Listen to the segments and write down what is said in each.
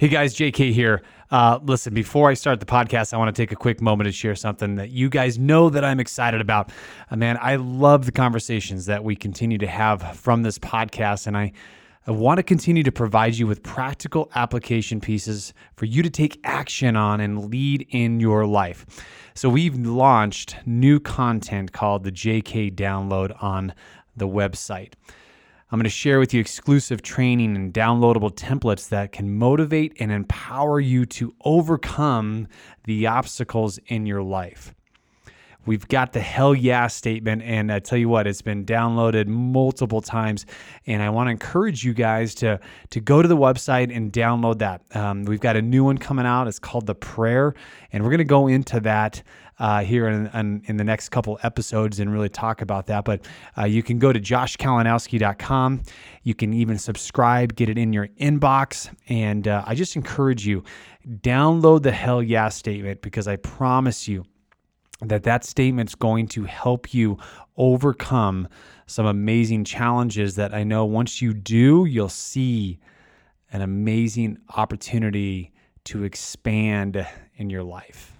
Hey guys, JK here. Uh, listen, before I start the podcast, I want to take a quick moment to share something that you guys know that I'm excited about. Uh, man, I love the conversations that we continue to have from this podcast, and I, I want to continue to provide you with practical application pieces for you to take action on and lead in your life. So, we've launched new content called the JK Download on the website. I'm going to share with you exclusive training and downloadable templates that can motivate and empower you to overcome the obstacles in your life. We've got the hell yeah statement, and I tell you what, it's been downloaded multiple times. And I want to encourage you guys to to go to the website and download that. Um, we've got a new one coming out. It's called the Prayer, and we're going to go into that uh, here in, in, in, the next couple episodes and really talk about that. But uh, you can go to joshkalinowski.com. You can even subscribe, get it in your inbox. And uh, I just encourage you, download the hell yeah statement because I promise you that that statement's going to help you overcome some amazing challenges that I know once you do, you'll see an amazing opportunity to expand in your life.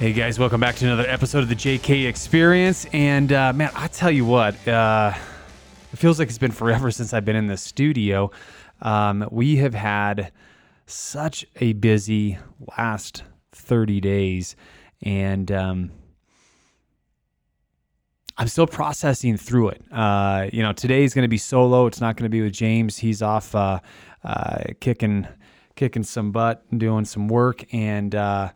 Hey guys, welcome back to another episode of the JK Experience. And uh, man, I tell you what, uh, it feels like it's been forever since I've been in the studio. Um, we have had such a busy last 30 days, and um, I'm still processing through it. Uh, you know, today is going to be solo. It's not going to be with James. He's off uh, uh, kicking kicking some butt and doing some work, and uh,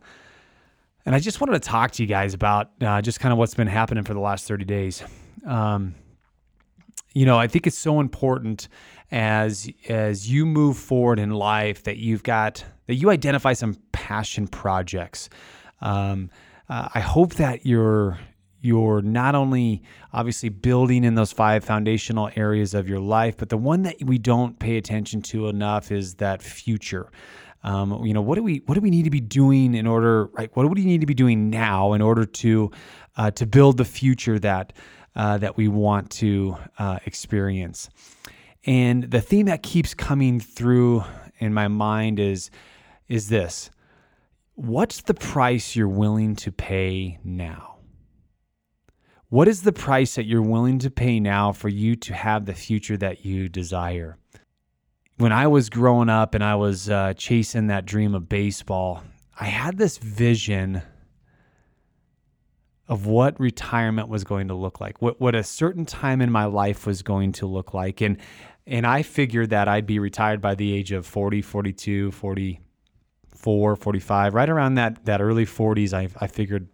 and I just wanted to talk to you guys about uh, just kind of what's been happening for the last 30 days. Um, you know, I think it's so important as as you move forward in life that you've got that you identify some passion projects. Um, uh, I hope that you're you're not only obviously building in those five foundational areas of your life, but the one that we don't pay attention to enough is that future. Um, you know, what do we what do we need to be doing in order, right? What do we need to be doing now in order to uh, to build the future that uh, that we want to uh, experience? And the theme that keeps coming through in my mind is is this: What's the price you're willing to pay now? What is the price that you're willing to pay now for you to have the future that you desire? When I was growing up and I was uh, chasing that dream of baseball, I had this vision of what retirement was going to look like, what what a certain time in my life was going to look like. And and I figured that I'd be retired by the age of 40, 42, 44, 45, right around that that early 40s I I figured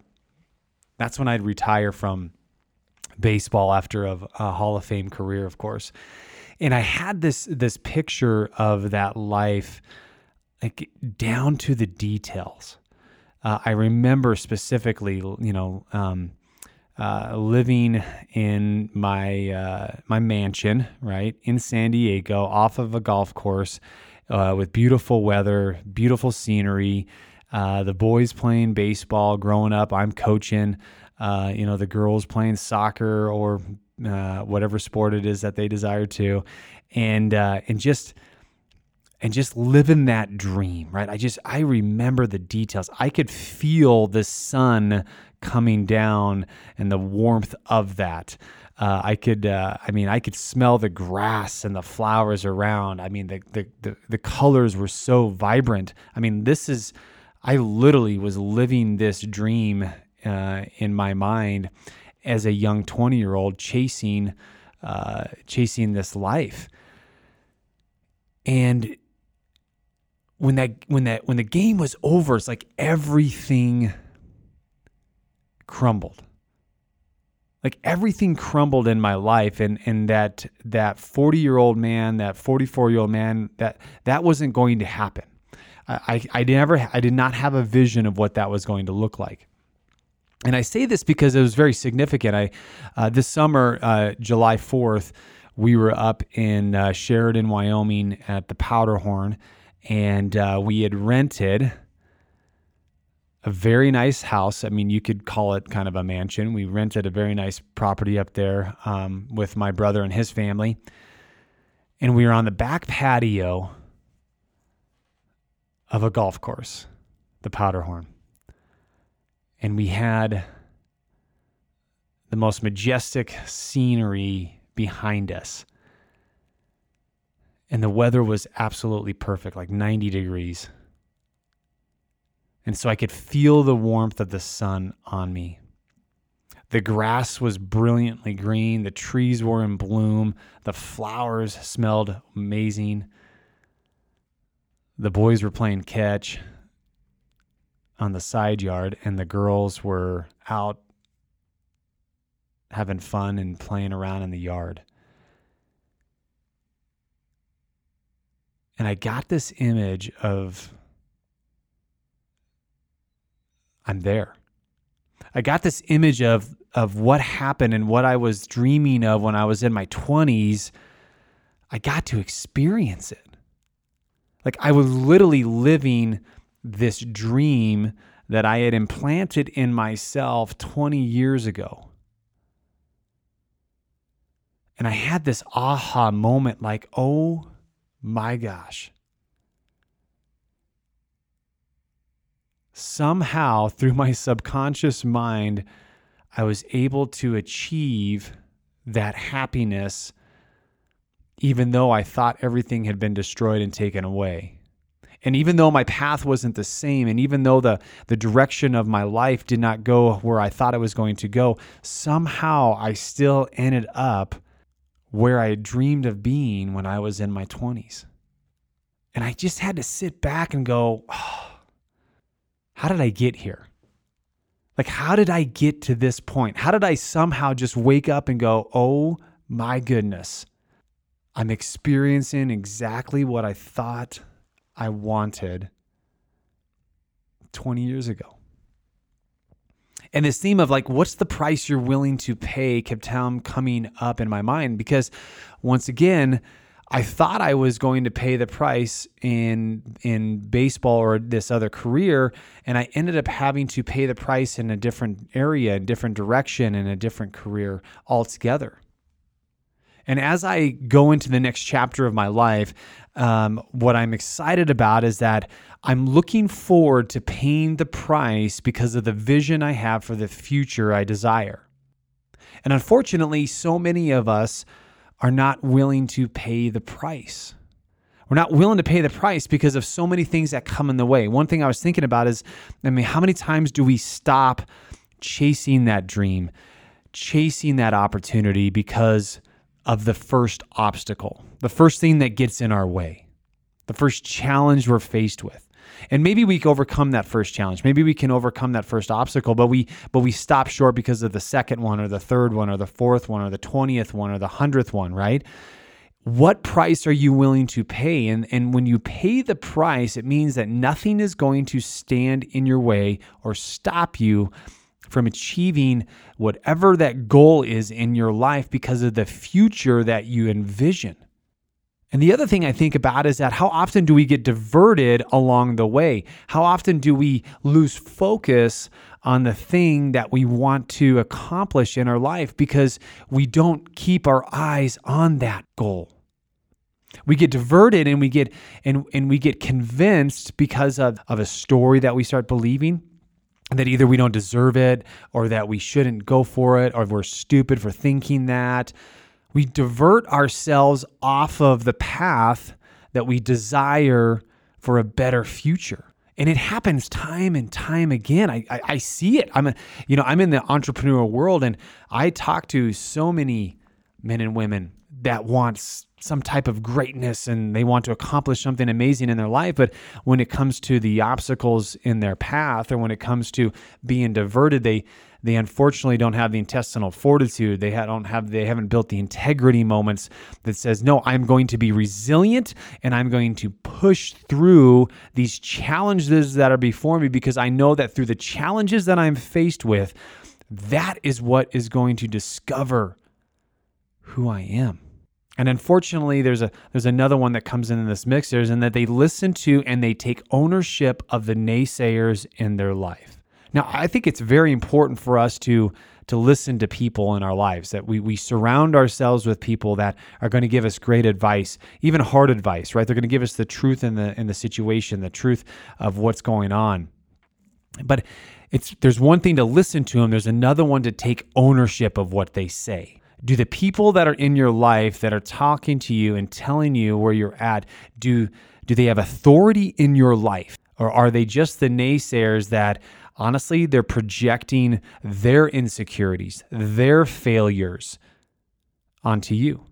that's when I'd retire from baseball after a, a Hall of Fame career, of course and I had this this picture of that life, like down to the details. Uh, I remember specifically, you know, um, uh, living in my uh, my mansion, right in San Diego, off of a golf course, uh, with beautiful weather, beautiful scenery. Uh, the boys playing baseball. Growing up, I'm coaching. Uh, you know, the girls playing soccer or uh, whatever sport it is that they desire to, and uh, and just and just living that dream, right? I just I remember the details. I could feel the sun coming down and the warmth of that. Uh, I could, uh, I mean, I could smell the grass and the flowers around. I mean, the, the the the colors were so vibrant. I mean, this is, I literally was living this dream uh, in my mind, as a young 20 year old chasing uh, chasing this life. And when that when that when the game was over it's like everything crumbled. Like everything crumbled in my life and and that that 40 year old man that 44 year old man that that wasn't going to happen. I, I never I did not have a vision of what that was going to look like and I say this because it was very significant I uh, this summer uh, July 4th we were up in uh, Sheridan Wyoming at the Powderhorn and uh, we had rented a very nice house. I mean, you could call it kind of a mansion. We rented a very nice property up there um, with my brother and his family. And we were on the back patio of a golf course, the Powderhorn. And we had the most majestic scenery behind us. And the weather was absolutely perfect, like 90 degrees. And so I could feel the warmth of the sun on me. The grass was brilliantly green. The trees were in bloom. The flowers smelled amazing. The boys were playing catch on the side yard, and the girls were out having fun and playing around in the yard. And I got this image of I'm there. I got this image of of what happened and what I was dreaming of when I was in my 20s. I got to experience it. Like I was literally living this dream that I had implanted in myself 20 years ago. And I had this aha moment like, oh my gosh, somehow through my subconscious mind, I was able to achieve that happiness, even though I thought everything had been destroyed and taken away. And even though my path wasn't the same, and even though the, the direction of my life did not go where I thought it was going to go, somehow I still ended up where I dreamed of being when I was in my 20s. And I just had to sit back and go, oh, how did I get here? Like, how did I get to this point? How did I somehow just wake up and go, oh my goodness, I'm experiencing exactly what I thought I wanted 20 years ago? And this theme of like, what's the price you're willing to pay kept coming up in my mind because once again, I thought I was going to pay the price in in baseball or this other career, and I ended up having to pay the price in a different area, a different direction, in a different career altogether. And as I go into the next chapter of my life, um, what I'm excited about is that I'm looking forward to paying the price because of the vision I have for the future I desire. And unfortunately, so many of us are not willing to pay the price. We're not willing to pay the price because of so many things that come in the way. One thing I was thinking about is I mean, how many times do we stop chasing that dream, chasing that opportunity because of the first obstacle, the first thing that gets in our way, the first challenge we're faced with? And maybe we can overcome that first challenge. Maybe we can overcome that first obstacle, but we but we stop short because of the second one or the third one or the fourth one or the 20th one or the 100th one, right? What price are you willing to pay? And and when you pay the price, it means that nothing is going to stand in your way or stop you from achieving whatever that goal is in your life because of the future that you envision. And the other thing I think about is that how often do we get diverted along the way? How often do we lose focus on the thing that we want to accomplish in our life because we don't keep our eyes on that goal? We get diverted and we get and, and we get convinced because of, of a story that we start believing that either we don't deserve it or that we shouldn't go for it or we're stupid for thinking that we divert ourselves off of the path that we desire for a better future. And it happens time and time again. I, I, I see it. I'm a, you know, I'm in the entrepreneurial world and I talk to so many men and women that wants some type of greatness and they want to accomplish something amazing in their life. But when it comes to the obstacles in their path or when it comes to being diverted, they they unfortunately don't have the intestinal fortitude. They don't have they haven't built the integrity moments that says, "No, I'm going to be resilient and I'm going to push through these challenges that are before me because I know that through the challenges that I'm faced with, that is what is going to discover who I am." And unfortunately, there's a there's another one that comes in this mix. There's in that they listen to and they take ownership of the naysayers in their life. Now, I think it's very important for us to to listen to people in our lives that we we surround ourselves with people that are going to give us great advice, even hard advice, right? They're going to give us the truth in the in the situation, the truth of what's going on. But it's there's one thing to listen to them, there's another one to take ownership of what they say do the people that are in your life that are talking to you and telling you where you're at do do they have authority in your life? Or are they just the naysayers that honestly they're projecting their insecurities their failures onto you?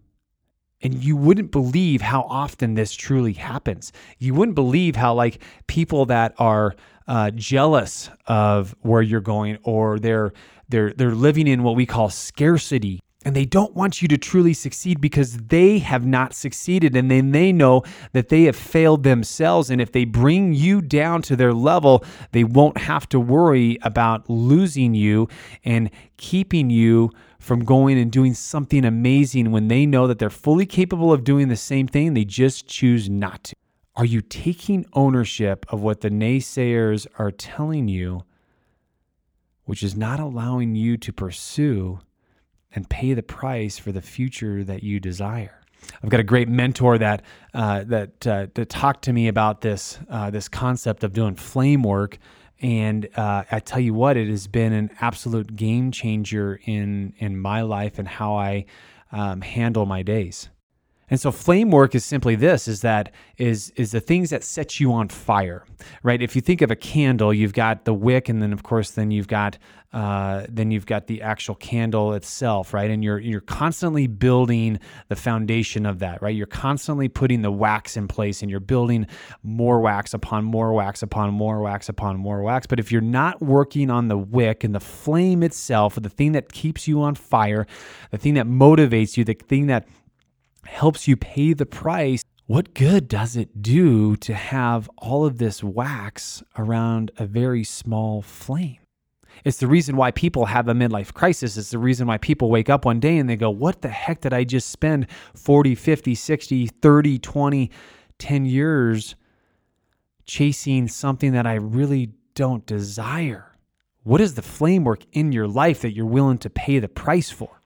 And you wouldn't believe how often this truly happens. You wouldn't believe how like people that are uh, jealous of where you're going or they're they're they're living in what we call scarcity and they don't want you to truly succeed because they have not succeeded. And then they know that they have failed themselves. And if they bring you down to their level, they won't have to worry about losing you and keeping you from going and doing something amazing when they know that they're fully capable of doing the same thing. They just choose not to. Are you taking ownership of what the naysayers are telling you, which is not allowing you to pursue? And pay the price for the future that you desire. I've got a great mentor that uh, that uh, that talked to me about this uh, this concept of doing flame work, and uh, I tell you what, it has been an absolute game changer in in my life and how I um, handle my days. And so flame work is simply this is that is is the things that set you on fire, right? If you think of a candle, you've got the wick and then of course then you've got uh, then you've got the actual candle itself, right? And you're you're constantly building the foundation of that, right? You're constantly putting the wax in place and you're building more wax upon more wax upon more wax upon more wax. But if you're not working on the wick and the flame itself, the thing that keeps you on fire, the thing that motivates you, the thing that helps you pay the price, what good does it do to have all of this wax around a very small flame? It's the reason why people have a midlife crisis. It's the reason why people wake up one day and they go, What the heck did I just spend 40, 50, 60, 30, 20, 10 years chasing something that I really don't desire? What is the flame work in your life that you're willing to pay the price for?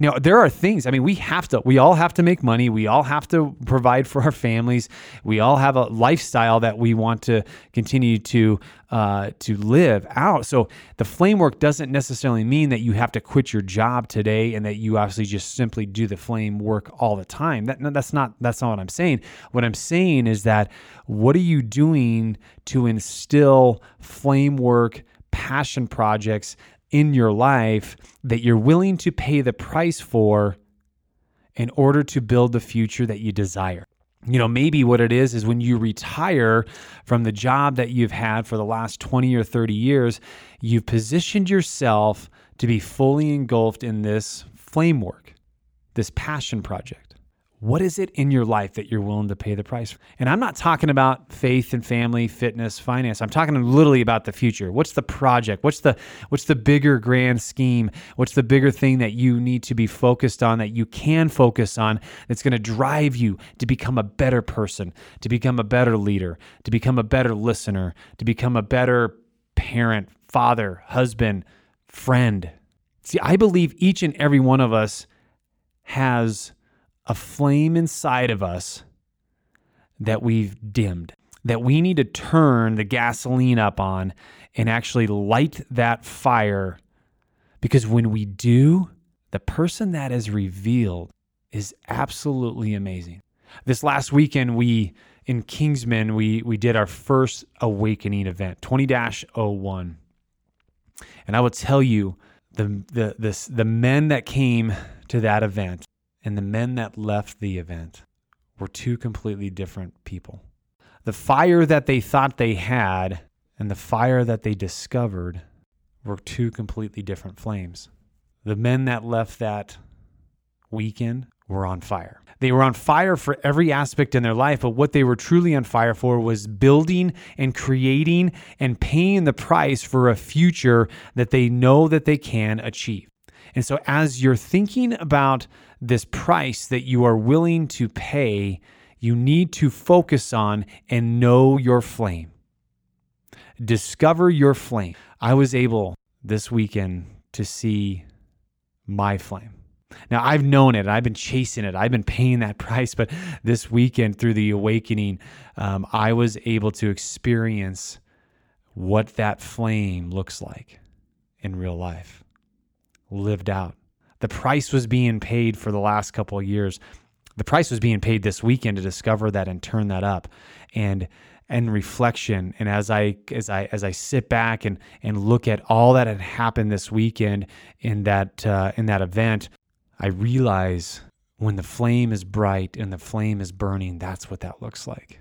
Now, there are things, I mean, we have to, we all have to make money. We all have to provide for our families. We all have a lifestyle that we want to continue to, uh, to live out. So the flame work doesn't necessarily mean that you have to quit your job today and that you obviously just simply do the flame work all the time. That, that's not, that's not what I'm saying. What I'm saying is that what are you doing to instill flame work passion projects in your life that you're willing to pay the price for in order to build the future that you desire. You know, maybe what it is is when you retire from the job that you've had for the last 20 or 30 years, you've positioned yourself to be fully engulfed in this flame work, this passion project. What is it in your life that you're willing to pay the price? For? And I'm not talking about faith and family, fitness, finance. I'm talking literally about the future. What's the project? What's the what's the bigger grand scheme? What's the bigger thing that you need to be focused on that you can focus on that's going to drive you to become a better person, to become a better leader, to become a better listener, to become a better parent, father, husband, friend. See, I believe each and every one of us has a flame inside of us that we've dimmed, that we need to turn the gasoline up on and actually light that fire. Because when we do, the person that is revealed is absolutely amazing. This last weekend, we in Kingsman, we we did our first awakening event, 20-01. And I will tell you, the the this the men that came to that event and the men that left the event were two completely different people. The fire that they thought they had and the fire that they discovered were two completely different flames. The men that left that weekend were on fire. They were on fire for every aspect in their life, but what they were truly on fire for was building and creating and paying the price for a future that they know that they can achieve. And so, as you're thinking about this price that you are willing to pay, you need to focus on and know your flame. Discover your flame. I was able this weekend to see my flame. Now, I've known it, I've been chasing it, I've been paying that price, but this weekend through the awakening, um, I was able to experience what that flame looks like in real life, lived out. The price was being paid for the last couple of years. The price was being paid this weekend to discover that and turn that up. And and reflection and as i as i as i sit back and and look at all that had happened this weekend in that uh, in that event i realize when the flame is bright and the flame is burning that's what that looks like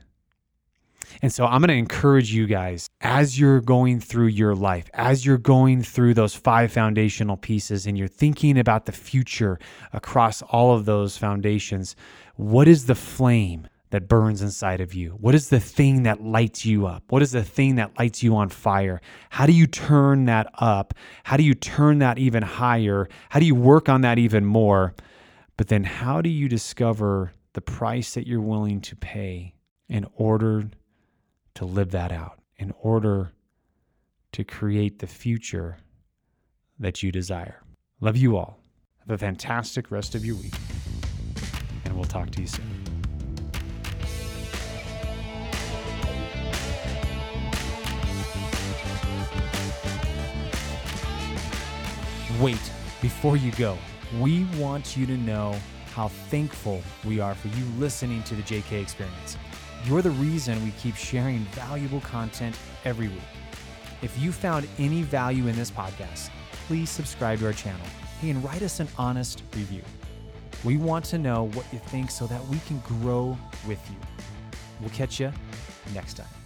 and so I'm going to encourage you guys as you're going through your life, as you're going through those five foundational pieces and you're thinking about the future across all of those foundations, what is the flame that burns inside of you? What is the thing that lights you up? What is the thing that lights you on fire? How do you turn that up? How do you turn that even higher? How do you work on that even more? But then, how do you discover the price that you're willing to pay in order to live that out, in order to create the future that you desire? Love you all. Have a fantastic rest of your week, and we'll talk to you soon. Wait, before you go, we want you to know how thankful we are for you listening to the JK Experience. You're the reason we keep sharing valuable content every week. If you found any value in this podcast, please subscribe to our channel and write us an honest review. We want to know what you think so that we can grow with you. We'll catch you next time.